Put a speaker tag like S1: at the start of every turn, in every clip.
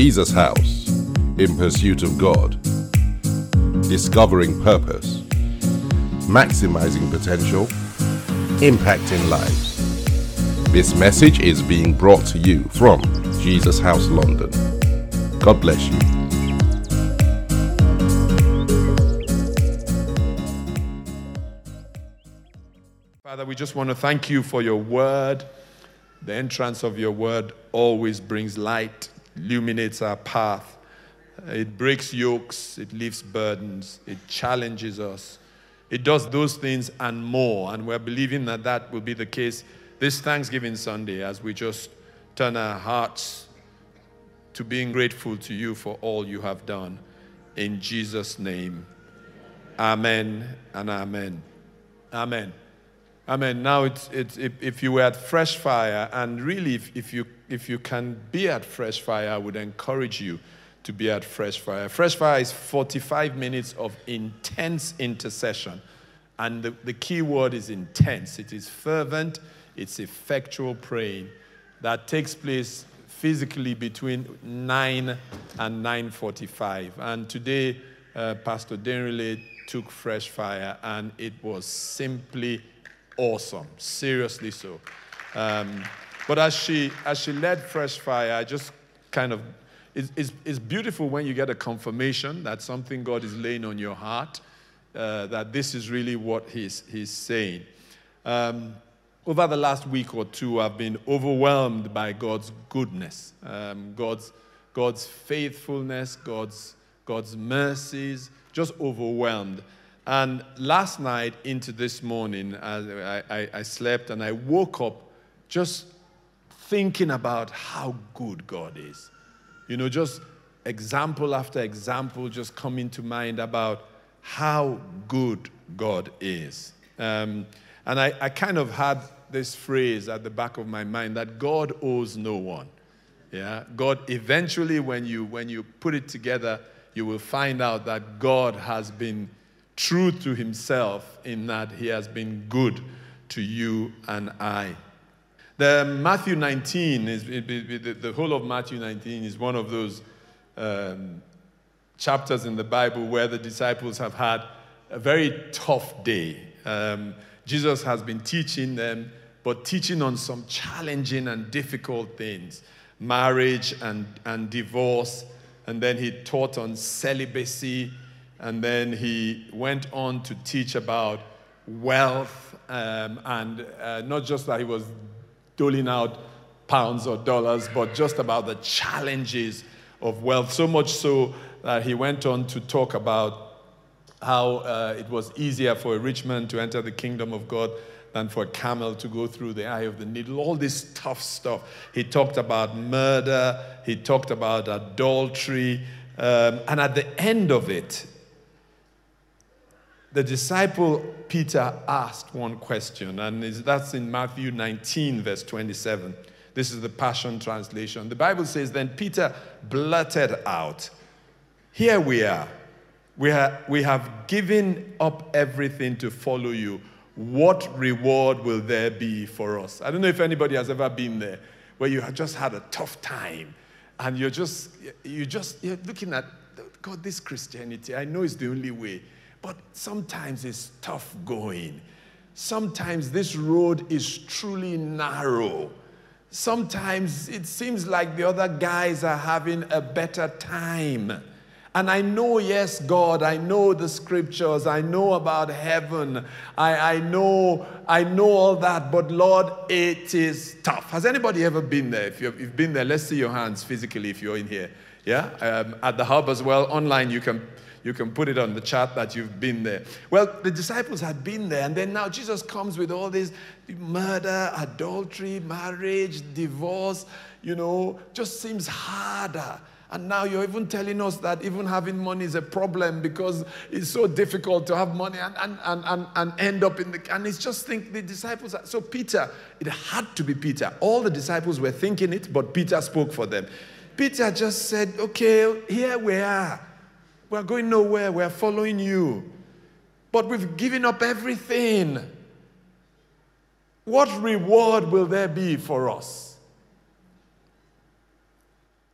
S1: Jesus House in pursuit of God, discovering purpose, maximizing potential, impacting lives. This message is being brought to you from Jesus House London. God bless you.
S2: Father, we just want to thank you for your word. The entrance of your word always brings light, illuminates our path. It breaks yokes, it lifts burdens, it challenges us. It does those things and more. And we're believing that that will be the case this Thanksgiving Sunday as we just turn our hearts to being grateful to you for all you have done. In Jesus' name, amen and amen. Amen. Amen. Now, it's, it's, if, if you were at Fresh Fire, and really, if, if, you, if you can be at Fresh Fire, I would encourage you to be at Fresh Fire. Fresh Fire is 45 minutes of intense intercession. And the, the key word is intense. It is fervent, it's effectual praying that takes place physically between 9 and 9.45. And today, uh, Pastor Denrile took Fresh Fire, and it was simply awesome, seriously so. Um, but as she, as she led Fresh Fire, I just kind of, it's, it's, it's, beautiful when you get a confirmation that something God is laying on your heart, uh, that this is really what He's, he's saying. Um, over the last week or two, I've been overwhelmed by God's goodness, um, God's, God's faithfulness, God's, God's mercies, just overwhelmed. And last night into this morning, I, I, I, slept and I woke up just thinking about how good God is. You know, just example after example just coming to mind about how good God is. Um, and I, I kind of had this phrase at the back of my mind that God owes no one. Yeah, God eventually, when you when you put it together, you will find out that God has been true to himself in that he has been good to you and I. The Matthew 19 is the whole of Matthew 19 is one of those um, chapters in the Bible where the disciples have had a very tough day. Um, Jesus has been teaching them, but teaching on some challenging and difficult things marriage and, and divorce. And then he taught on celibacy and then he went on to teach about wealth um, and uh, not just that he was doling out pounds or dollars, but just about the challenges of wealth. So much so that he went on to talk about how uh, it was easier for a rich man to enter the kingdom of God than for a camel to go through the eye of the needle. All this tough stuff. He talked about murder, he talked about adultery, um, and at the end of it, the disciple Peter asked one question, and that's in Matthew 19, verse 27. This is the Passion Translation. The Bible says, Then Peter blurted out, Here we are. We, ha- we have given up everything to follow you. What reward will there be for us? I don't know if anybody has ever been there where you have just had a tough time and you're just, you're just, you're looking at, God, this Christianity, I know it's the only way. But sometimes it's tough going. Sometimes this road is truly narrow. Sometimes it seems like the other guys are having a better time. And I know, yes, God, I know the scriptures, I know about heaven, I, I know, I know all that, but Lord, it is tough. Has anybody ever been there? If you've, been there, let's see your hands physically if you're in here. Yeah? Um, at the hub as well, online, you can you can put it on the chart that you've been there. Well, the disciples had been there, and then now Jesus comes with all this murder, adultery, marriage, divorce, you know, just seems harder. And now you're even telling us that even having money is a problem because it's so difficult to have money and, and, and, and, and end up in the. And it's just think the disciples. Are, so Peter, it had to be Peter. All the disciples were thinking it, but Peter spoke for them. Peter just said, okay, here we are. We're going nowhere. We're following you. But we've given up everything. What reward will there be for us?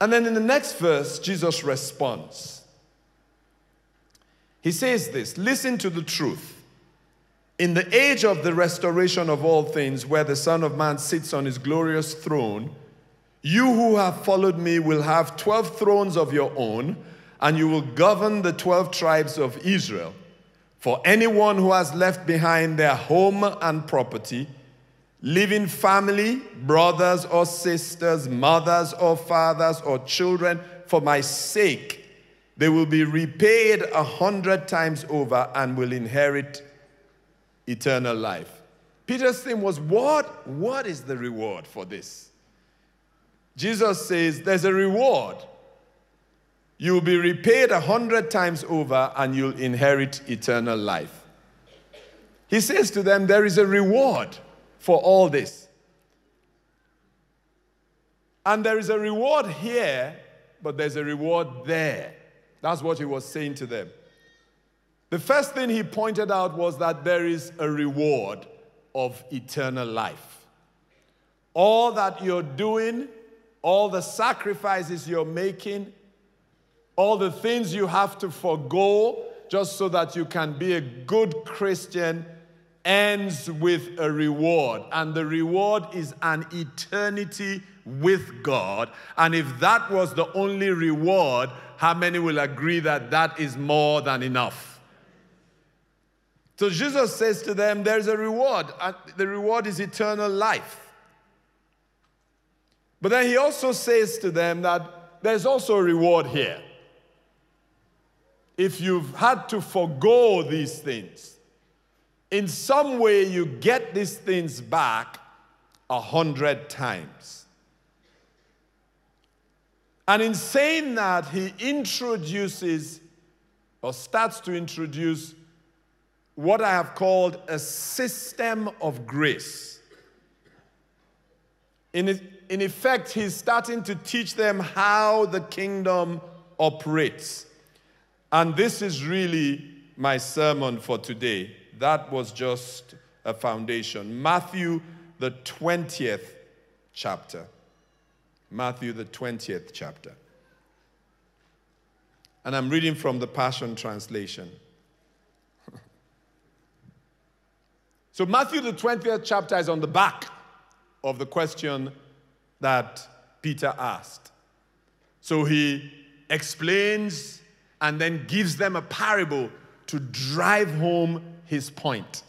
S2: And then in the next verse, Jesus responds. He says this Listen to the truth. In the age of the restoration of all things, where the Son of Man sits on his glorious throne, you who have followed me will have 12 thrones of your own, and you will govern the 12 tribes of Israel. For anyone who has left behind their home and property, leaving family, brothers or sisters, mothers or fathers or children for my sake, they will be repaid a hundred times over and will inherit eternal life. Peter's thing was, what, what is the reward for this? Jesus says, there's a reward. You'll be repaid a hundred times over and you'll inherit eternal life. He says to them, there is a reward for all this. And there is a reward here, but there's a reward there. That's what he was saying to them. The first thing he pointed out was that there is a reward of eternal life. All that you're doing, all the sacrifices you're making, all the things you have to forego just so that you can be a good Christian ends with a reward. And the reward is an eternity with God. And if that was the only reward, how many will agree that that is more than enough? So Jesus says to them, There's a reward, and the reward is eternal life. But then he also says to them that there's also a reward here. If you've had to forego these things, in some way you get these things back a hundred times. And in saying that, he introduces or starts to introduce what I have called a system of grace. In, in effect, he's starting to teach them how the kingdom operates. And this is really my sermon for today. That was just a foundation. Matthew, the 20th chapter. Matthew, the 20th chapter. And I'm reading from the Passion Translation. so, Matthew, the 20th chapter, is on the back of the question that Peter asked. So, he explains and then gives them a parable to drive home his point.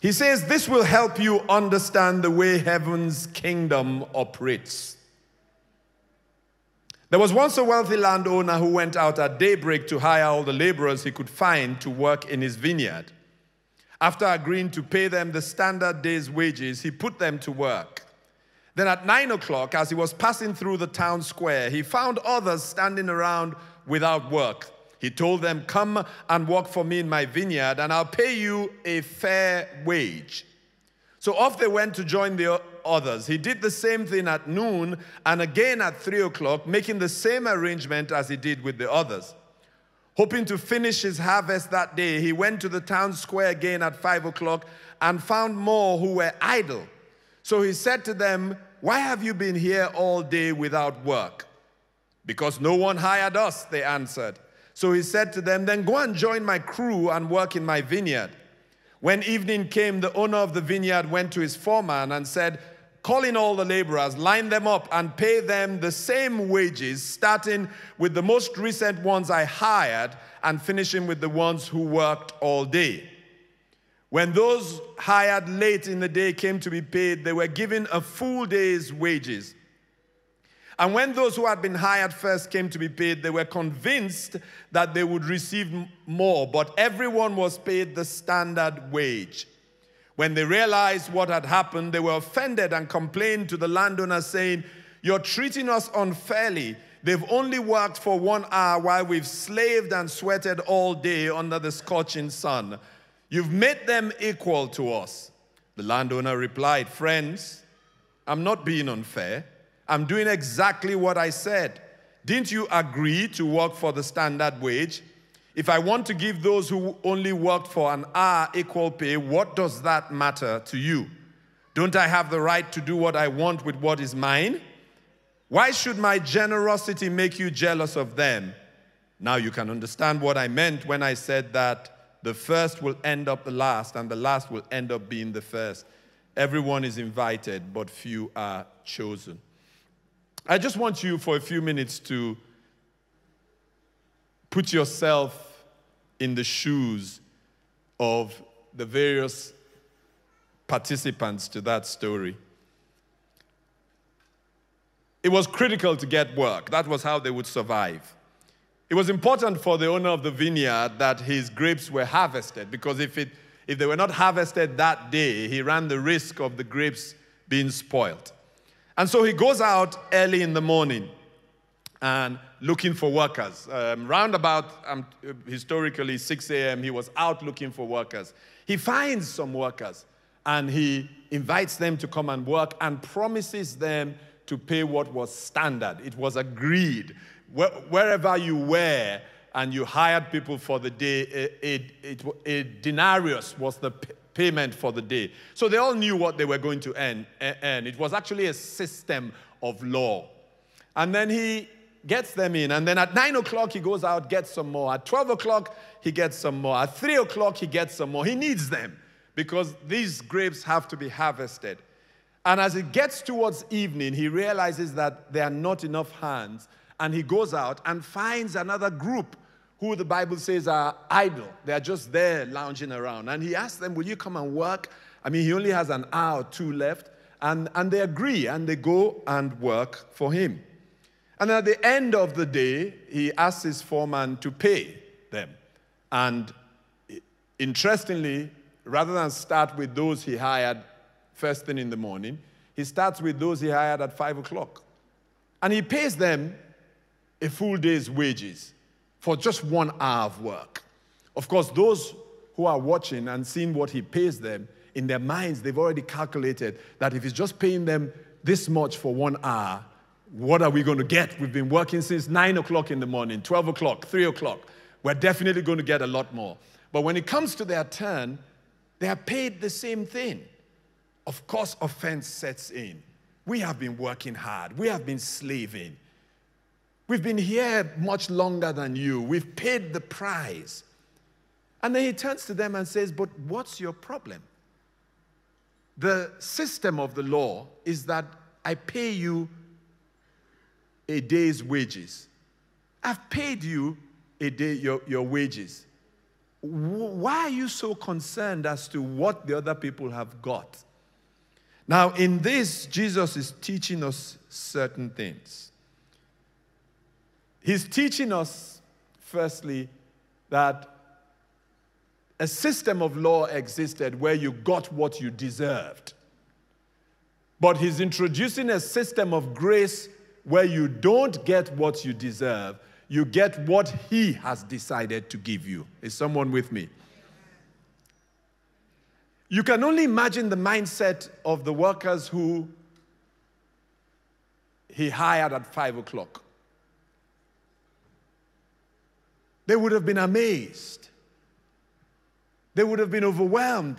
S2: He says, This will help you understand the way heaven's kingdom operates. There was once a wealthy landowner who went out at daybreak to hire all the laborers he could find to work in his vineyard. After agreeing to pay them the standard day's wages, he put them to work. Then at nine o'clock, as he was passing through the town square, he found others standing around without work. He told them, Come and work for me in my vineyard, and I'll pay you a fair wage. So off they went to join the others. He did the same thing at noon and again at three o'clock, making the same arrangement as he did with the others. Hoping to finish his harvest that day, he went to the town square again at five o'clock and found more who were idle. So he said to them, Why have you been here all day without work? Because no one hired us, they answered. So he said to them, Then go and join my crew and work in my vineyard. When evening came, the owner of the vineyard went to his foreman and said, Call in all the laborers, line them up, and pay them the same wages, starting with the most recent ones I hired and finishing with the ones who worked all day. When those hired late in the day came to be paid, they were given a full day's wages. And when those who had been hired first came to be paid, they were convinced that they would receive more, but everyone was paid the standard wage. When they realized what had happened, they were offended and complained to the landowner, saying, You're treating us unfairly. They've only worked for one hour while we've slaved and sweated all day under the scorching sun. You've made them equal to us. The landowner replied, Friends, I'm not being unfair. I'm doing exactly what I said. Didn't you agree to work for the standard wage? If I want to give those who only worked for an hour equal pay, what does that matter to you? Don't I have the right to do what I want with what is mine? Why should my generosity make you jealous of them? Now you can understand what I meant when I said that the first will end up the last and the last will end up being the first. Everyone is invited, but few are chosen. I just want you for a few minutes to put yourself in the shoes of the various participants to that story. It was critical to get work. That was how they would survive. It was important for the owner of the vineyard that his grapes were harvested because if, it, if they were not harvested that day, he ran the risk of the grapes being spoiled. And so he goes out early in the morning and looking for workers. Um, round about um, historically 6 a.m., he was out looking for workers. He finds some workers and he invites them to come and work and promises them to pay what was standard. It was agreed. Wherever you were and you hired people for the day, a, a, a denarius was the payment for the day. So they all knew what they were going to earn. It was actually a system of law. And then he gets them in. And then at 9 o'clock, he goes out, gets some more. At 12 o'clock, he gets some more. At 3 o'clock, he gets some more. He needs them because these grapes have to be harvested. And as it gets towards evening, he realizes that there are not enough hands. And he goes out and finds another group who the Bible says are idle. They're just there lounging around. And he asks them, Will you come and work? I mean, he only has an hour or two left. And, and they agree and they go and work for him. And at the end of the day, he asks his foreman to pay them. And interestingly, rather than start with those he hired first thing in the morning. He starts with those he hired at five o'clock. And he pays them a full day's wages for just one hour of work. Of course, those who are watching and seeing what he pays them, in their minds, they've already calculated that if he's just paying them this much for one hour, what are we going to get? We've been working since 9 o'clock in the morning, 12 o'clock, 3 o'clock. We're definitely going to get a lot more. But when it comes to their turn, they are paid the same thing of course, offense sets in. We have been working hard, we have been slaving. We've been here much longer than you. We've paid the price. And then he turns to them and says, But what's your problem? The system of the law is that I pay you a day's wages. I've paid you a day your, your wages. Why are you so concerned as to what the other people have got? Now, in this, Jesus is teaching us certain things. He's teaching us, firstly, that a system of law existed where you got what you deserved. But he's introducing a system of grace where you don't get what you deserve, you get what he has decided to give you. Is someone with me? You can only imagine the mindset of the workers who he hired at five o'clock. They would have been amazed. They would have been overwhelmed.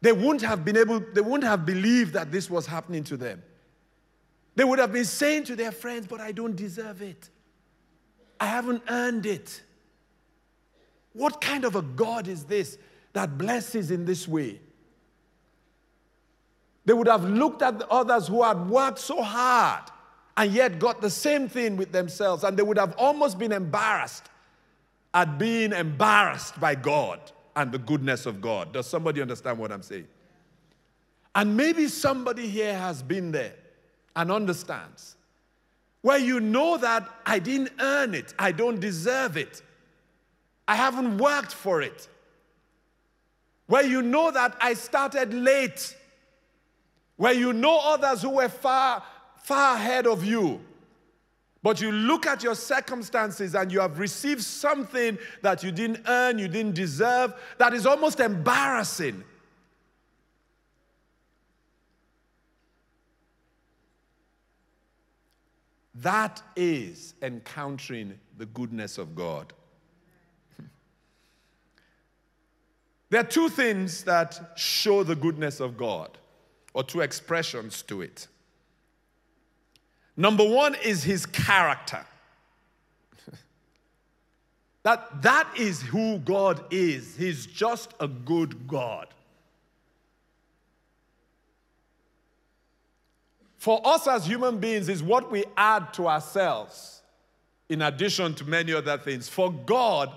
S2: They wouldn't have been able, they wouldn't have believed that this was happening to them. They would have been saying to their friends, But I don't deserve it. I haven't earned it. What kind of a God is this that blesses in this way. They would have looked at the others who had worked so hard and yet got the same thing with themselves, and they would have almost been embarrassed at being embarrassed by God and the goodness of God. Does somebody understand what I'm saying? And maybe somebody here has been there and understands where you know that I didn't earn it, I don't deserve it, I haven't worked for it where you know that I started late, where you know others who were far, far ahead of you. But you look at your circumstances and you have received something that you didn't earn, you didn't deserve, that is almost embarrassing. That is encountering the goodness of God. There are two things that show the goodness of God, or two expressions to it. Number one is his character. that that is who God is. He's just a good God. For us as human beings is what we add to ourselves in addition to many other things. For God,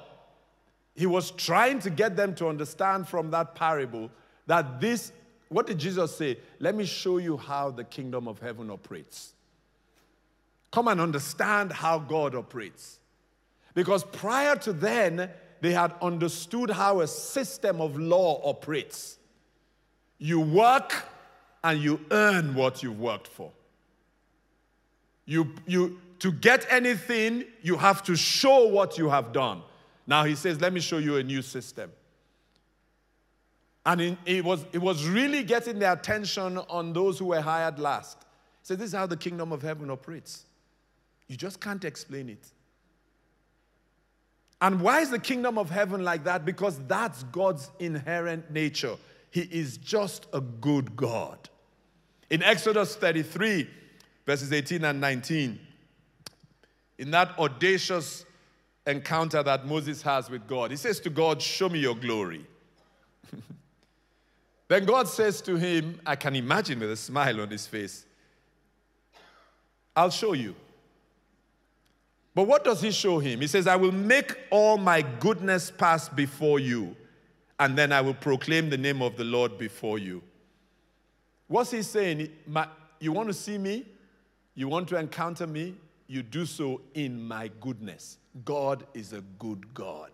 S2: he was trying to get them to understand from that parable that this what did Jesus say? Let me show you how the kingdom of heaven operates. Come and understand how God operates. Because prior to then, they had understood how a system of law operates. You work and you earn what you've worked for. You, you, to get anything, you have to show what you have done. Now he says, Let me show you a new system. And it, was, it was really getting the attention on those who were hired last. He said, This is how the kingdom of heaven operates. You just can't explain it. And why is the kingdom of heaven like that? Because that's God's inherent nature. He is just a good God. In Exodus 33, verses 18 and 19, in that audacious encounter that Moses has with God, he says to God, Show me your glory. then God says to him, I can imagine with a smile on his face, I'll show you. But what does he show him? He says, I will make all my goodness pass before you, and then I will proclaim the name of the Lord before you. What's he saying? You want to see me? You want to encounter me? You do so in my goodness. God is a good God.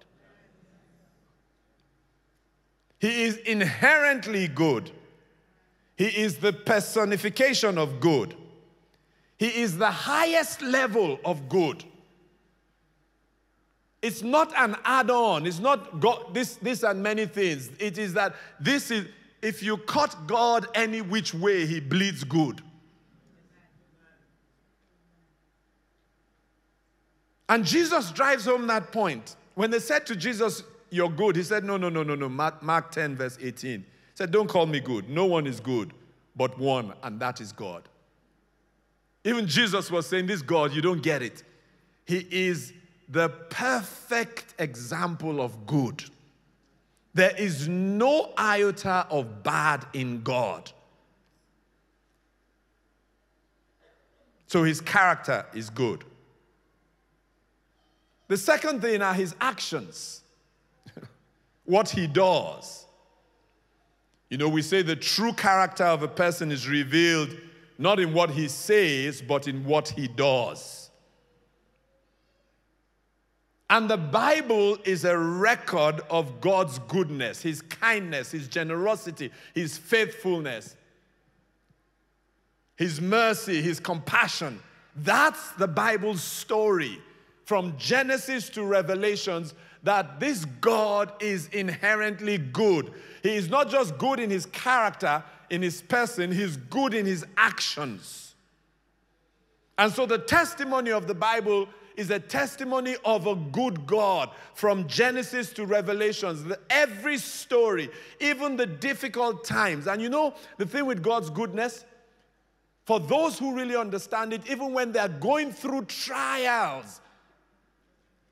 S2: He is inherently good. He is the personification of good. He is the highest level of good. It's not an add on. It's not God, this, this and many things. It is that this is, if you cut God any which way, he bleeds good. And Jesus drives home that point. When they said to Jesus, You're good, he said, No, no, no, no, no. Mark, Mark 10, verse 18. He said, Don't call me good. No one is good but one, and that is God. Even Jesus was saying, This God, you don't get it. He is the perfect example of good. There is no iota of bad in God. So his character is good. The second thing are his actions, what he does. You know, we say the true character of a person is revealed not in what he says, but in what he does. And the Bible is a record of God's goodness, His kindness, His generosity, His faithfulness, His mercy, His compassion. That's the Bible's story from Genesis to Revelations that this God is inherently good. He is not just good in His character, in His person, He's good in His actions. And so the testimony of the Bible is a testimony of a good God from Genesis to Revelations. Every story, even the difficult times. And you know the thing with God's goodness? For those who really understand it, even when they're going through trials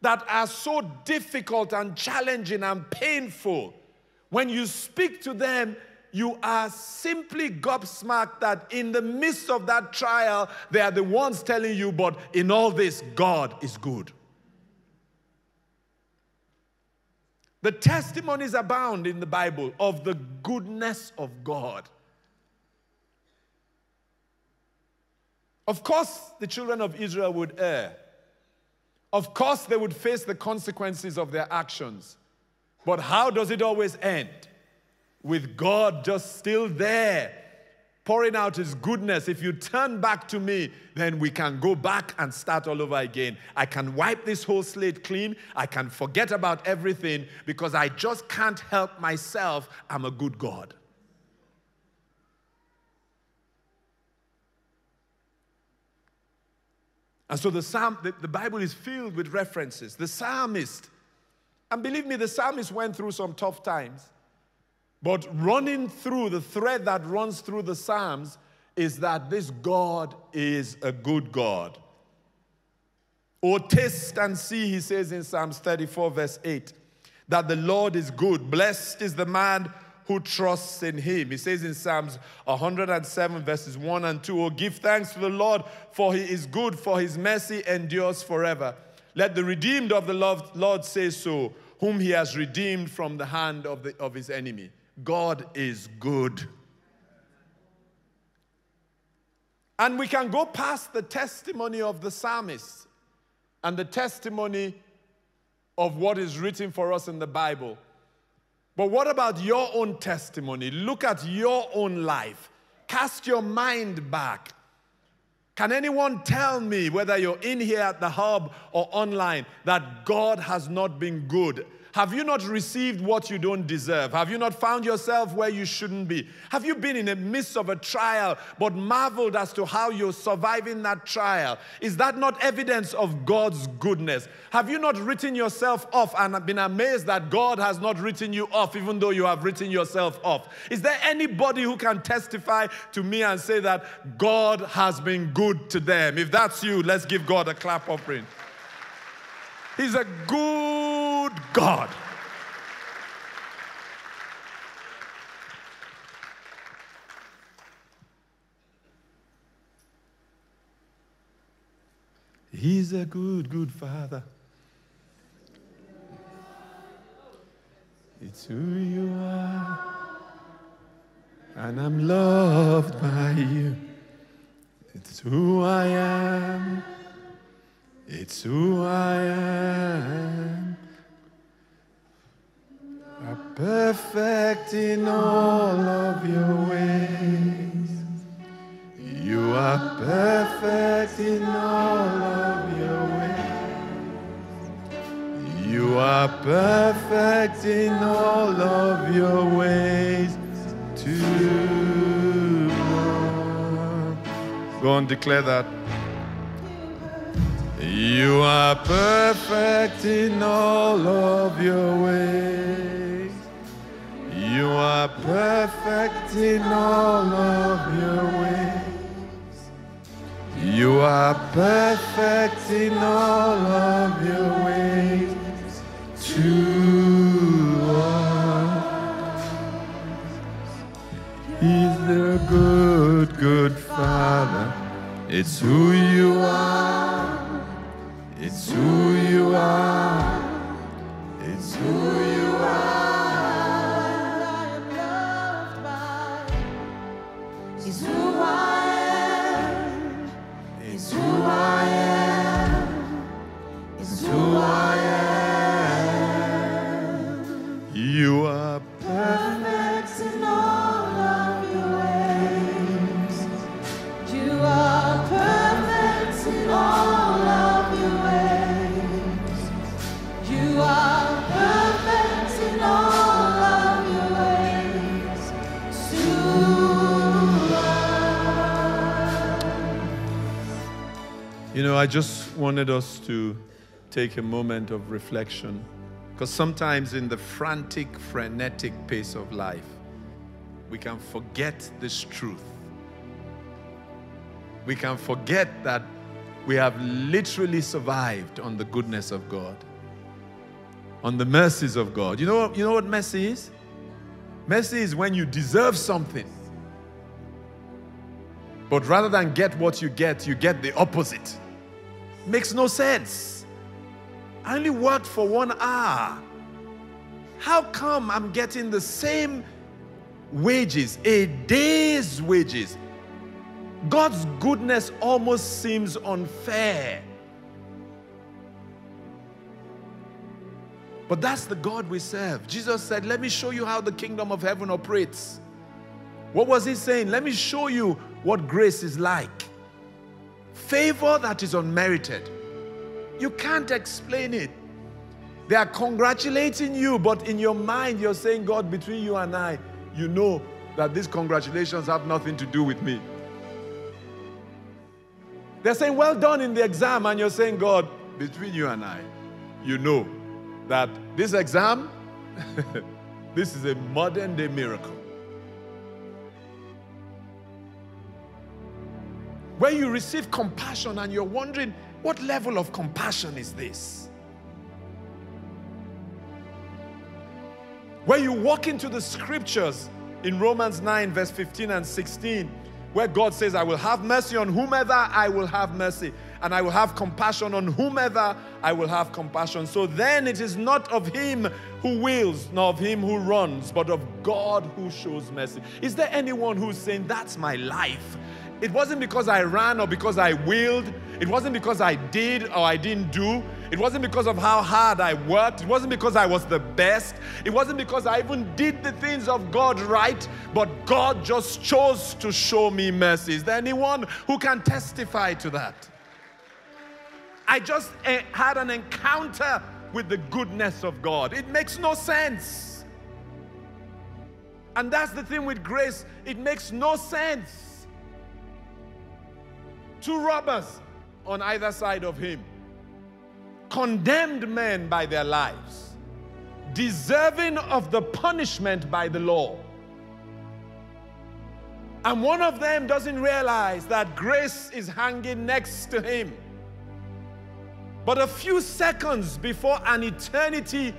S2: that are so difficult and challenging and painful, when you speak to them, you are simply gobsmacked that in the midst of that trial, they are the ones telling you, but in all this, God is good. The testimonies abound in the Bible of the goodness of God. Of course, the children of Israel would err. Of course, they would face the consequences of their actions. But how does it always end? With God just still there, pouring out His goodness. If you turn back to me, then we can go back and start all over again. I can wipe this whole slate clean. I can forget about everything because I just can't help myself. I'm a good God. And so the psalm, the, the, Bible is filled with references. The psalmist, and believe me, the psalmist went through some tough times. But running through the thread that runs through the Psalms is that this God is a good God. Oh, taste and see, he says in Psalms 34, verse 8, that the Lord is good. Blessed is the man who trusts in him. He says in Psalms 107, verses 1 and 2, Oh, give thanks to the Lord, for he is good, for his mercy endures forever. Let the redeemed of the Lord say so, whom he has redeemed from the hand of, the, of his enemy. God is good. And we can go past the testimony of the psalmist and the testimony of what is written for us in the Bible. But what about your own testimony? Look at your own life. Cast your mind back. Can anyone tell me, whether you're in here at the hub or online, that God has not been good? Have you not received what you don't deserve? Have you not found yourself where you shouldn't be? Have you been in the midst of a trial but marveled as to how you're surviving that trial? Is that not evidence of God's goodness? Have you not written yourself off and been amazed that God has not written you off even though you have written yourself off? Is there anybody who can testify to me and say that God has been good to them? If that's you, let's give God a clap offering. He's a good God. He's a good, good father. It's who you are, and I'm loved by you. It's who I am. It's who I am. Are perfect in all of your ways. You are perfect in all of your ways. You are perfect in all of your ways. To go and declare that. You are perfect in all of your ways. You are perfect in all of your ways. You are perfect in all of your ways to us. He's the good, good Father. It's who you I just wanted us to take a moment of reflection because sometimes in the frantic, frenetic pace of life, we can forget this truth. We can forget that we have literally survived on the goodness of God, on the mercies of God. You know what, you know what mercy is? Mercy is when you deserve something. But rather than get what you get, you get the opposite. Makes no sense. I only worked for one hour. How come I'm getting the same wages, a day's wages? God's goodness almost seems unfair. But that's the God we serve. Jesus said, Let me show you how the kingdom of heaven operates. What was he saying? Let me show you what grace is like. Favor that is unmerited. You can't explain it. They are congratulating you, but in your mind, you're saying, God, between you and I, you know that these congratulations have nothing to do with me. They're saying, Well done in the exam, and you're saying, God, between you and I, you know that this exam, this is a modern day miracle. Where you receive compassion and you're wondering, what level of compassion is this? Where you walk into the scriptures in Romans 9, verse 15 and 16, where God says, I will have mercy on whomever I will have mercy, and I will have compassion on whomever I will have compassion. So then it is not of him who wills, nor of him who runs, but of God who shows mercy. Is there anyone who's saying, That's my life? It wasn't because I ran or because I willed. It wasn't because I did or I didn't do. It wasn't because of how hard I worked. It wasn't because I was the best. It wasn't because I even did the things of God right. But God just chose to show me mercy. Is there anyone who can testify to that? I just eh, had an encounter with the goodness of God. It makes no sense. And that's the thing with grace, it makes no sense. Two robbers on either side of him, condemned men by their lives, deserving of the punishment by the law. And one of them doesn't realize that grace is hanging next to him. But a few seconds before an eternity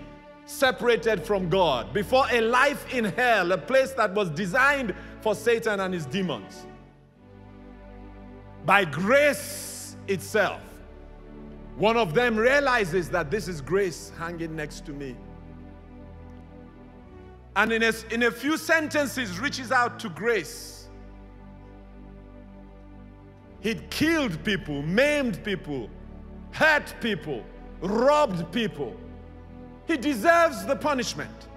S2: separated from God, before a life in hell, a place that was designed for Satan and his demons, by grace itself, one of them realizes that this is grace hanging next to me. And in a, in a few sentences, reaches out to grace. He'd killed people, maimed people, hurt people, robbed people. He deserves the punishment.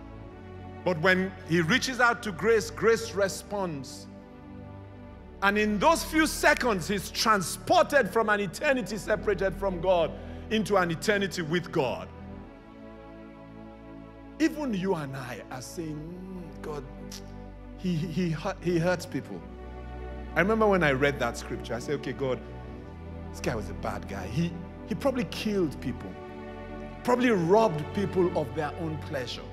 S2: But when he reaches out to grace, grace responds. And in those few seconds, he's transported from an eternity separated from God into an eternity with God. Even you and I are saying, "Mm, God, he, he, he hurts people. I remember when I read that scripture, I said, okay, God, this guy was a bad guy. He, he probably killed people, probably robbed people of their own pleasure,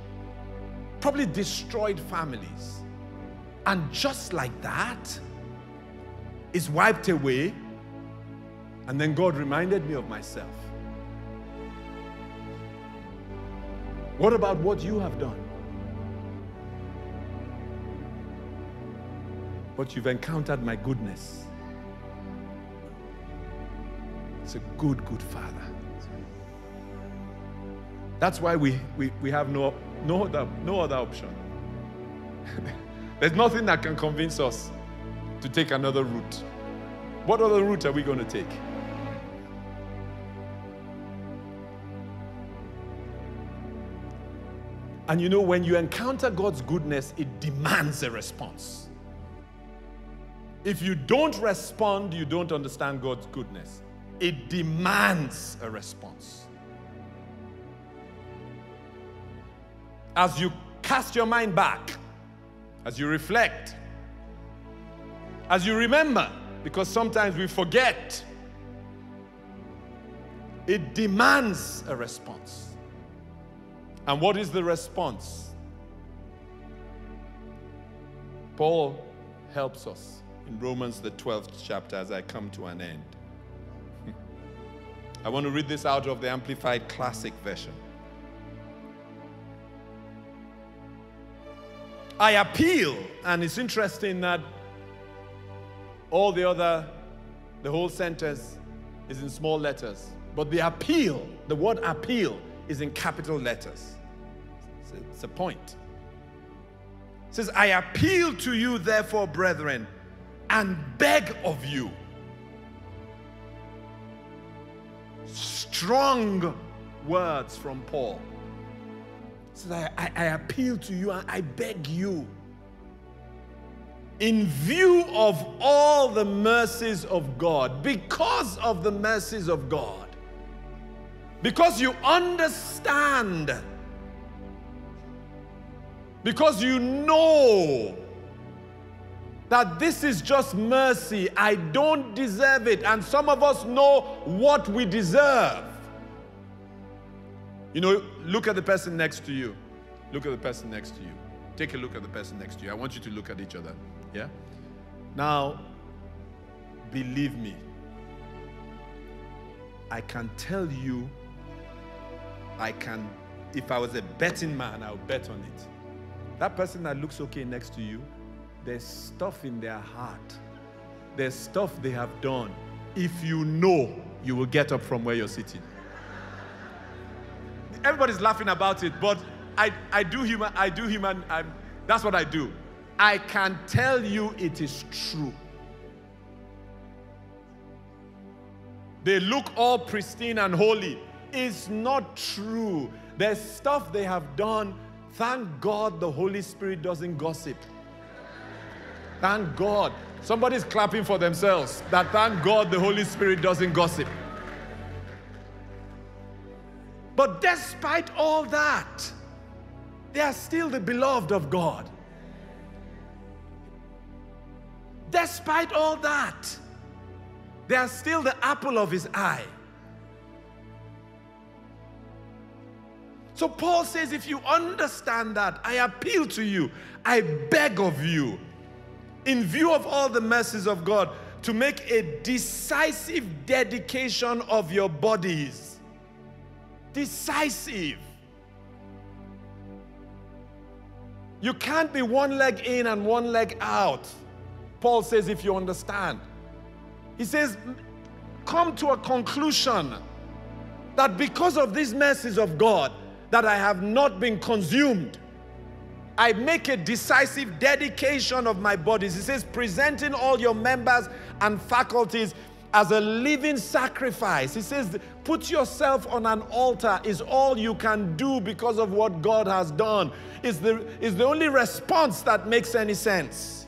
S2: probably destroyed families. And just like that, is wiped away. And then God reminded me of myself. What about what you have done? But you've encountered my goodness. It's a good, good Father. That's why we, we, we have no, no, other, no other option. There's nothing that can convince us to take another route. What other route are we going to take? And you know, when you encounter God's goodness, it demands a response. If you don't respond, you don't understand God's goodness. It demands a response. As you cast your mind back, as you reflect, as you remember, because sometimes we forget, it demands a response. And what is the response? Paul helps us in Romans, the 12th chapter, as I come to an end. I want to read this out of the Amplified Classic Version. I appeal, and it's interesting that all the other, the whole sentence is in small letters. But the appeal, the word appeal, is in capital letters. It's a, point. It says, I appeal to you, therefore, brethren, and beg of you. Strong words from Paul. He says, I, I, I appeal to you I beg you in view of all the mercies of God, because of the mercies of God, because you understand, because you know that this is just mercy, I don't deserve it, and some of us know what we deserve. You know, look at the person next to you. Look at the person next to you. Take a look at the person next to you. I want you to look at each other. Yeah? Now, believe me, I can tell you, I can, if I was a betting man, I would bet on it. That person that looks okay next to you, there's stuff in their heart. There's stuff they have done. If you know, you will get up from where you're sitting. Everybody's laughing about it, but I, I do human, I do human, I'm, that's what I do. I can tell you it is true. They look all pristine and holy. It's not true. There's stuff they have done. Thank God the Holy Spirit doesn't gossip. Thank God. Somebody's clapping for themselves. That thank God the Holy Spirit doesn't gossip. But despite all that, they are still the beloved of God. Despite all that, they are still the apple of his eye. So Paul says, if you understand that, I appeal to you, I beg of you, in view of all the mercies of God, to make a decisive dedication of your bodies. Decisive. You can't be one leg in and one leg out. Paul says, if you understand. He says, come to a conclusion that because of these mercies of God, that I have not been consumed. I make a decisive dedication of my bodies. He says, presenting all your members and faculties as a living sacrifice. He says, put yourself on an altar is all you can do because of what God has done. Is the, is the only response that makes any sense.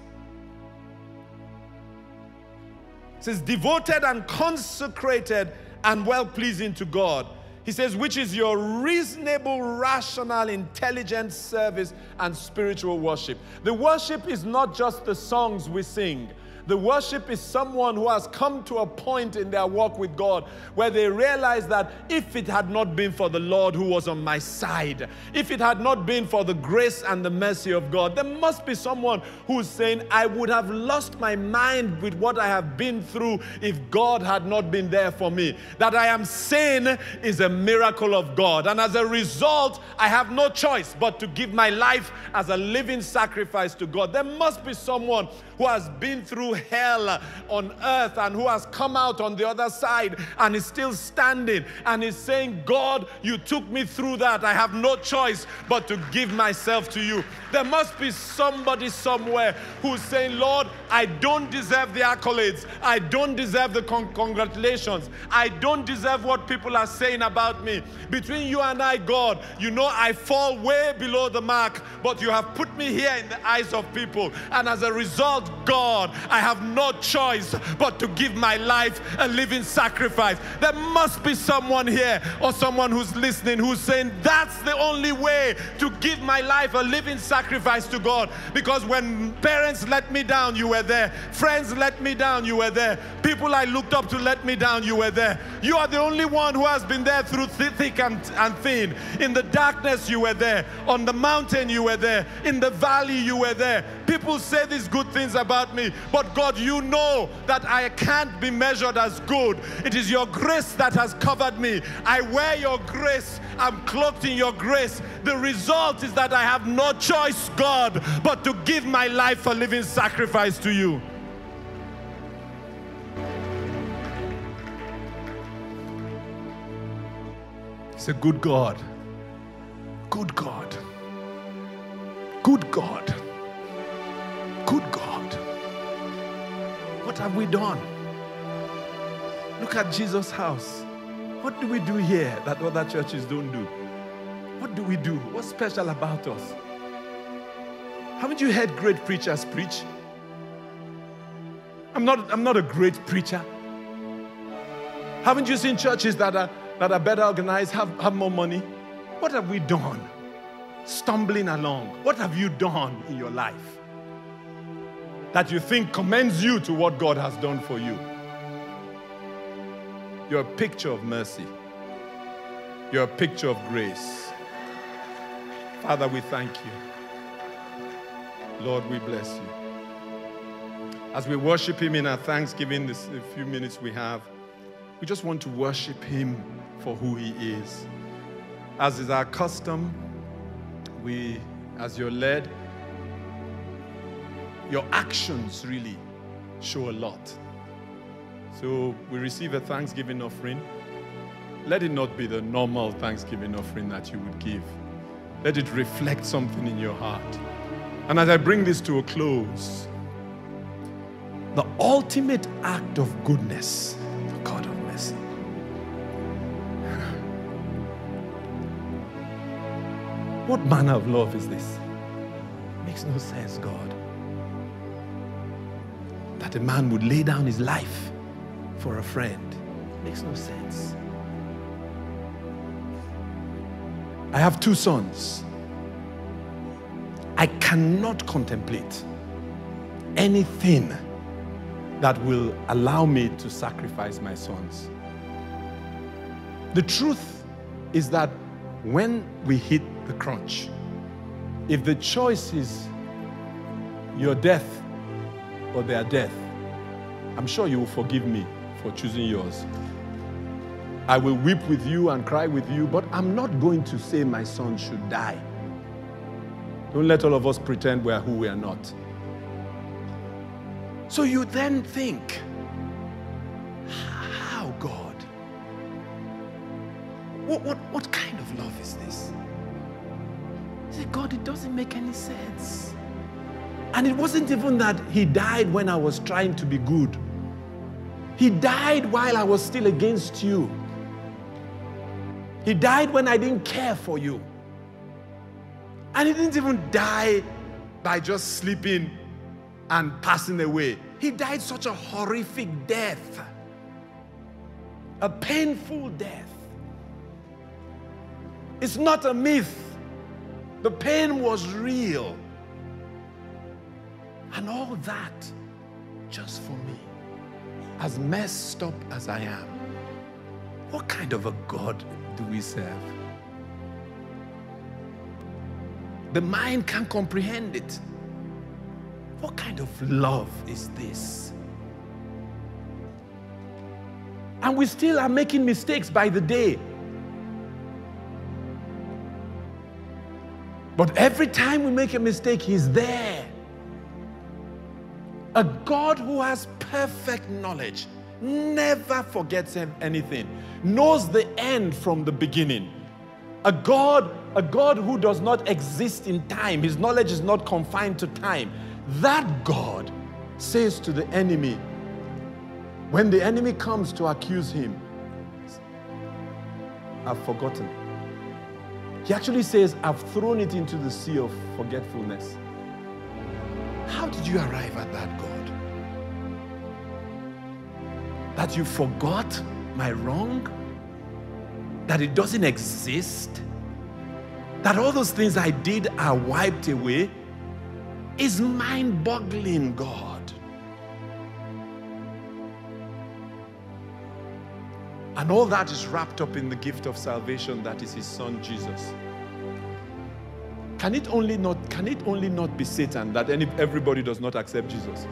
S2: Says, devoted and consecrated and well pleasing to God. He says, which is your reasonable, rational, intelligent service and spiritual worship. The worship is not just the songs we sing. The worship is someone who has come to a point in their walk with God where they realize that if it had not been for the Lord who was on my side, if it had not been for the grace and the mercy of God, there must be someone who's saying, I would have lost my mind with what I have been through if God had not been there for me. That I am sane is a miracle of God. And as a result, I have no choice but to give my life as a living sacrifice to God. There must be someone who has been through hell on earth and who has come out on the other side and is still standing and is saying, God, you took me through that. I have no choice but to give myself to you. There must be somebody somewhere who's saying, Lord, I don't deserve the accolades. I don't deserve the con- congratulations. I don't deserve what people are saying about me. Between you and I, God, you know I fall way below the mark, but you have put me here in the eyes of people. And as a result, God, I have no choice but to give my life a living sacrifice. There must be someone here or someone who's listening who's saying, That's the only way to give my life a living sacrifice to God. Because when parents let me down, you were there. Friends let me down, you were there. People I looked up to let me down, you were there. You are the only one who has been there through thick and, and thin. In the darkness, you were there. On the mountain, you were there. In the valley, you were there. People say these good things about me, but God, you know that I can't be measured as good. It is your grace that has covered me. I wear your grace. I'm cloaked in your grace. The result is that I have no choice, God, but to give my life a living sacrifice to you. He's a good God. Good God. Good God. Good God. What have we done? Look at Jesus House. What do we do here that other churches don't do? What do we do? What's special about us? Haven't you heard great preachers preach? I'm not, I'm not a great preacher. Haven't you seen churches that are, that are better organized, have, have more money? What have we done? Stumbling along. What have you done in your life that you think commends you to what God has done for you? You're a picture of mercy. You're a picture of grace. Father, we thank you. Lord, we bless you. As we worship Him in our thanksgiving, this few minutes we have, we just want to worship Him for who He is. As is our custom, we, as you're led, your actions really show a lot. So we receive a thanksgiving offering. Let it not be the normal thanksgiving offering that you would give. Let it reflect something in your heart. And as I bring this to a close, the ultimate act of goodness, the God of mercy. What manner of love is this? Makes no sense, God. That a man would lay down his life for a friend. Makes no sense. I have two sons. I cannot contemplate anything that will allow me to sacrifice my sons. The truth is that when we hit the crunch, if the choice is your death or their death, I'm sure you will forgive me for choosing yours. I will weep with you and cry with you, but I'm not going to say my son should die. Don't let all of us pretend we're who we are not. So you then think, how, God? What, what, what kind of love is this? Say, God, it doesn't make any sense. And it wasn't even that He died when I was trying to be good, He died while I was still against you. He died when I didn't care for you. And He didn't even die by just sleeping and passing away. He died such a horrific death, a painful death. It's not a myth. The pain was real. And all that just for me, as messed up as I am. What kind of a God do we serve? The mind can't comprehend it. What kind of love is this? And we still are making mistakes by the day. But every time we make a mistake, He's there. A God who has perfect knowledge, never forgets anything, knows the end from the beginning. A God, a God who does not exist in time, his knowledge is not confined to time. That God says to the enemy, when the enemy comes to accuse him, I've forgotten. He actually says, I've thrown it into the sea of forgetfulness. How did you arrive at that, God? That you forgot my wrong? That it doesn't exist? That all those things I did are wiped away? Is mind boggling, God. And all that is wrapped up in the gift of salvation that is his son Jesus. Can it only not, can it only not be Satan that any, everybody does not accept Jesus?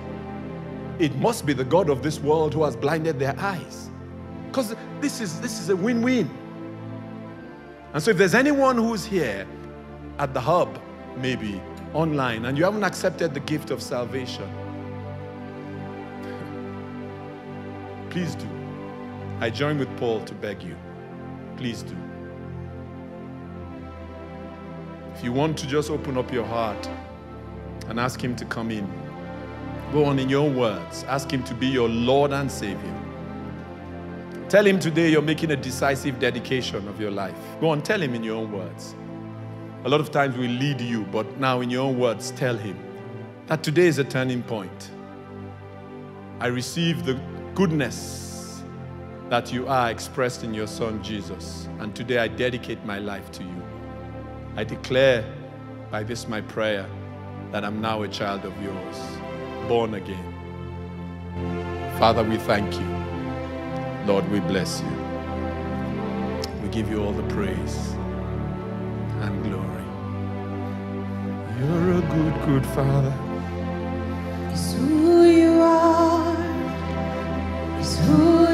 S2: It must be the God of this world who has blinded their eyes. Because this is, this is a win win. And so, if there's anyone who's here at the hub, maybe online, and you haven't accepted the gift of salvation, please do. I join with Paul to beg you. Please do. If you want to just open up your heart and ask Him to come in, go on in your words. Ask Him to be your Lord and Savior. Tell Him today you're making a decisive dedication of your life. Go on, tell Him in your own words. A lot of times we lead you, but now in your own words, tell Him that today is a turning point. I receive the goodness that you are expressed in your Son Jesus, and today I dedicate my life to you. I declare by this my prayer that I'm now a child of yours, born again. Father, we thank you. Lord, we bless you. We give you all the praise and glory. You're a good, good Father.
S3: is who you are, is who